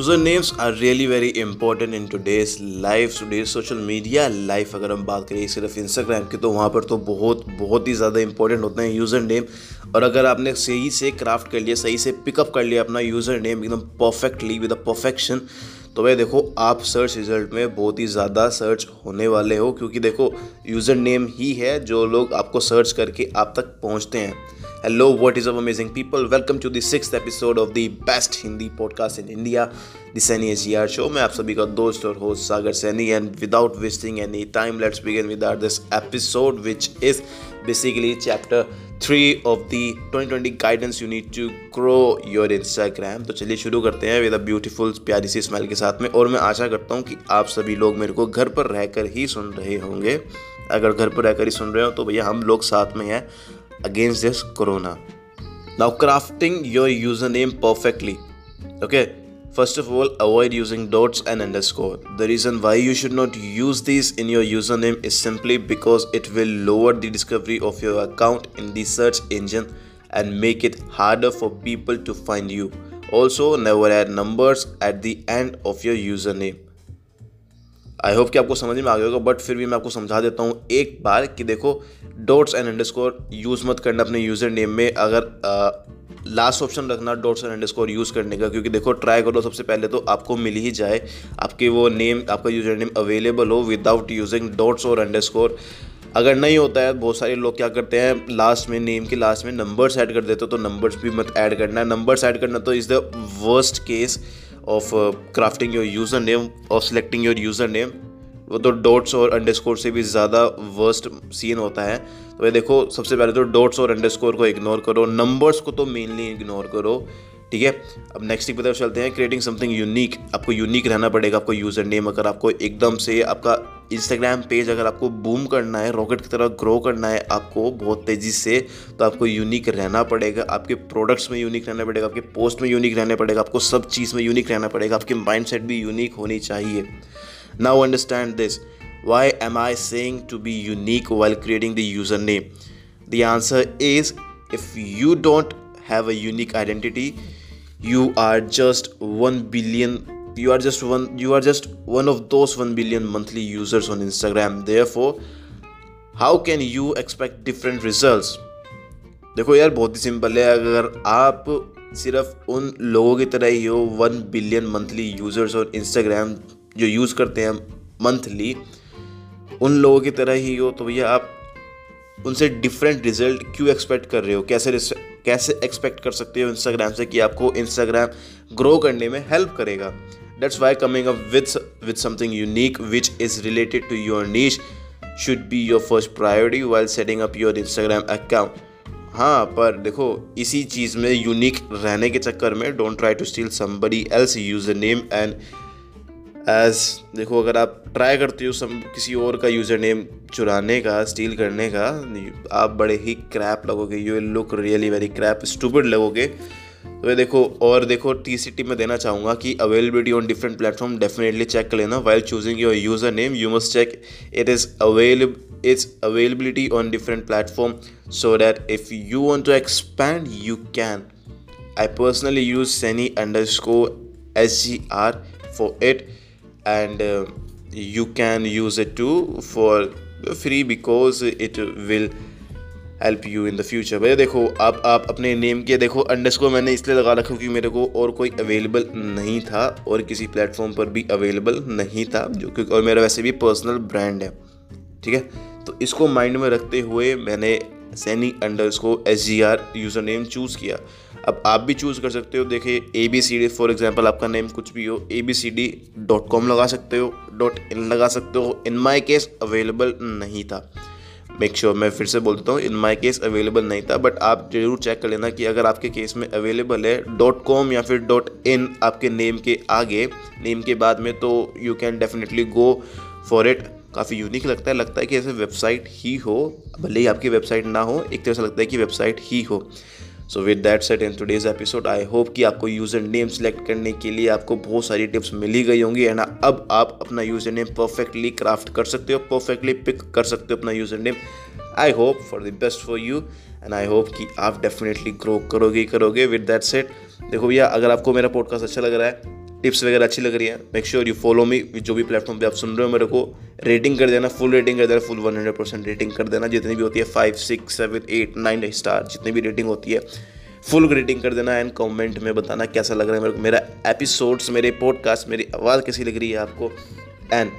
User names are really very important in today's life today's social media life अगर हम बात करें सिर्फ़ इंस्टाग्राम की तो वहाँ पर तो बहुत बहुत ही ज़्यादा इंपॉर्टेंट होते हैं यूज़र नेम और अगर आपने सही से क्राफ्ट कर लिया, सही से पिकअप कर लिया अपना यूज़र नेम एकदम परफेक्टली विद अ परफेक्शन तो भाई देखो, आप सर्च रिज़ल्ट में बहुत ही ज़्यादा सर्च होने वाले हो, क्योंकि देखो यूज़र नेम ही है जो लोग आपको सर्च करके आप तक पहुँचते हैं। Hello, what is up, amazing people? Welcome to the sixth episode of the best Hindi podcast in India, the Sani SGR show. मैं आप सभी का दोस्त और host Sagar Saini and without wasting any time let's begin with our this episode which is basically chapter three of the 2020 guidance you need to grow your Instagram तो चलिए शुरू करते हैं विद अ ब्यूटीफुल प्यारी सी smile के साथ में और मैं आशा करता हूँ कि आप सभी लोग मेरे को घर पर रहकर ही सुन रहे होंगे अगर घर पर रहकर ही सुन रहे हो तो भैया हम लोग साथ में हैं against this corona. Now, crafting your username perfectly. Okay, first of all, avoid using dots and underscore. The reason why you should not use these in your username is simply because it will lower the discovery of your account in the search engine and make it harder for people to find you. Also, never add numbers at the end of your username. I hope कि आपको समझ में आ गया होगा but फिर भी मैं आपको समझा देता हूँ एक बार कि देखो डॉट्स एंड अंडरस्कोर यूज़ मत करना अपने यूज़र नेम में। अगर लास्ट ऑप्शन रखना डॉट्स एंड अंडरस्कोर यूज़ करने का, क्योंकि देखो ट्राई करो सबसे पहले तो आपको मिल ही जाए, आपके वो नेम आपका यूज़र नेम अवेलेबल हो विदाउट यूजिंग डॉट्स और अंडरस्कोर अगर नहीं होता है, बहुत सारे लोग क्या करते हैं लास्ट में नेम के लास्ट में नंबर्स ऐड कर देते हो तो नंबर्स भी मत ऐड करना। नंबर्स ऐड करना तो is the worst case of uh, crafting your username of selecting your username. वो तो डॉट्स और अंडरस्कोर से भी ज़्यादा वर्स्ट सीन होता है। तो ये देखो सबसे पहले तो डॉट्स और अंडरस्कोर को इग्नोर करो। नंबर्स को तो मेनली इग्नोर करो। ठीक है? अब नेक्स्ट की तरफ़ चलते हैं। क्रिएटिंग समथिंग यूनिक आपको यूनिक रहना पड़ेगा आपको यूज़र नेम अगर आपको एकदम से आपका इंस्टाग्राम पेज अगर आपको बूम करना है रॉकेट की तरह ग्रो करना है, आपको बहुत तेज़ी से तो आपको यूनिक रहना पड़ेगा आपके प्रोडक्ट्स में यूनिक रहना पड़ेगा, आपके पोस्ट में यूनिक रहना पड़ेगा, आपको सब चीज़ में यूनिक रहना पड़ेगा, आपकी माइंड भी यूनिक होनी चाहिए Now understand this. Why am I saying to be unique while creating the username? The answer is, if you don't have a unique identity you are just 1 billion you are just one you are just one of those 1 billion monthly users on Instagram. Therefore, how can you expect different results? देखो यार बहुत ही simple है अगर आप सिर्फ़ उन लोगों की तरह ही हो वन बिलियन मंथली यूज़र्स और इंस्टाग्राम जो यूज़ करते हैं मंथली उन लोगों की तरह ही हो तो भैया आप उनसे डिफरेंट रिज़ल्ट क्यों एक्सपेक्ट कर रहे हो कैसे कैसे एक्सपेक्ट कर सकते हो इंस्टाग्राम से कि आपको इंस्टाग्राम ग्रो करने में हेल्प करेगा that's why coming up with with something unique which is related to your niche should be your first priority while setting up your Instagram account हाँ पर देखो, इसी चीज़ में यूनिक रहने के चक्कर में don't try to steal somebody else user name and as देखो, अगर आप ट्राई करते हो सम किसी और का यूज़र नेम चुराने का स्टील करने का, आप बड़े ही क्रैप लगोगे। You look really very crap stupid लगोगे। तो ये देखो, और देखो टी सी टी में देना चाहूँगा कि availability on different platform definitely check कर लेना while choosing your user name you must check it is available its availability on different platform so that if you want to expand you can I personally use Saini underscore S G R for it and you can use it too for free because it will help you in the future भैया देखो, आप आप अपने name के, देखो underscore मैंने इसलिए लगा रखा क्योंकि मेरे को और कोई अवेलेबल नहीं था और किसी प्लेटफॉर्म पर भी अवेलेबल नहीं था, जो क्योंकि और मेरा वैसे भी पर्सनल ब्रांड है। ठीक है? तो इसको माइंड में रखते हुए मैंने Saini underscore S G R user name choose किया। अब आप भी चूज़ कर सकते हो। देखिए A B C D for example आपका नेम कुछ भी हो A B C D dot com लगा सकते हो डॉट इन लगा सकते हो। इन माई केस अवेलेबल नहीं था। मेक श्योर sure, मैं फिर से बोल देता हूँ इन माई केस अवेलेबल नहीं था बट आप ज़रूर चेक कर लेना कि अगर आपके केस में अवेलेबल है डॉट कॉम या फिर डॉट इन आपके नेम के आगे नेम के बाद में तो you can definitely go for it काफ़ी यूनिक लगता है लगता है कि ऐसे वेबसाइट ही हो भले ही आपकी वेबसाइट ना हो एक तरह से लगता है कि वेबसाइट ही हो। So with that said in today's episode I hope कि आपको यूज़र नेम सेलेक्ट करने के लिए आपको बहुत सारी टिप्स मिली गई होंगी एंड अब आप अपना यूज़र नेम परफेक्टली क्राफ्ट कर सकते हो परफेक्टली पिक कर सकते हो अपना user name I hope for the best for you and I hope कि आप डेफिनेटली ग्रो करोगे करोगे. विद दैट सेट देखो भैया, अगर आपको मेरा पॉडकास्ट अच्छा लग रहा है टिप्स वगैरह अच्छी लग रही है make sure you follow me जो भी प्लेटफॉर्म पे आप सुन रहे हो मेरे को रेटिंग कर देना फुल रेटिंग कर देना full one hundred percent rating कर देना, जितनी भी होती है five six seven eight nine star जितनी भी रेटिंग होती है फुल रेटिंग कर देना एंड कमेंट में बताना कैसा लग रहा है मेरे को। मेरा एपिसोड्स मेरे पॉडकास्ट मेरी आवाज़ कैसी लग रही है आपको? And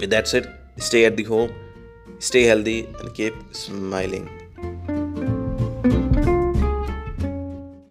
with that said stay at the home stay healthy and keep smiling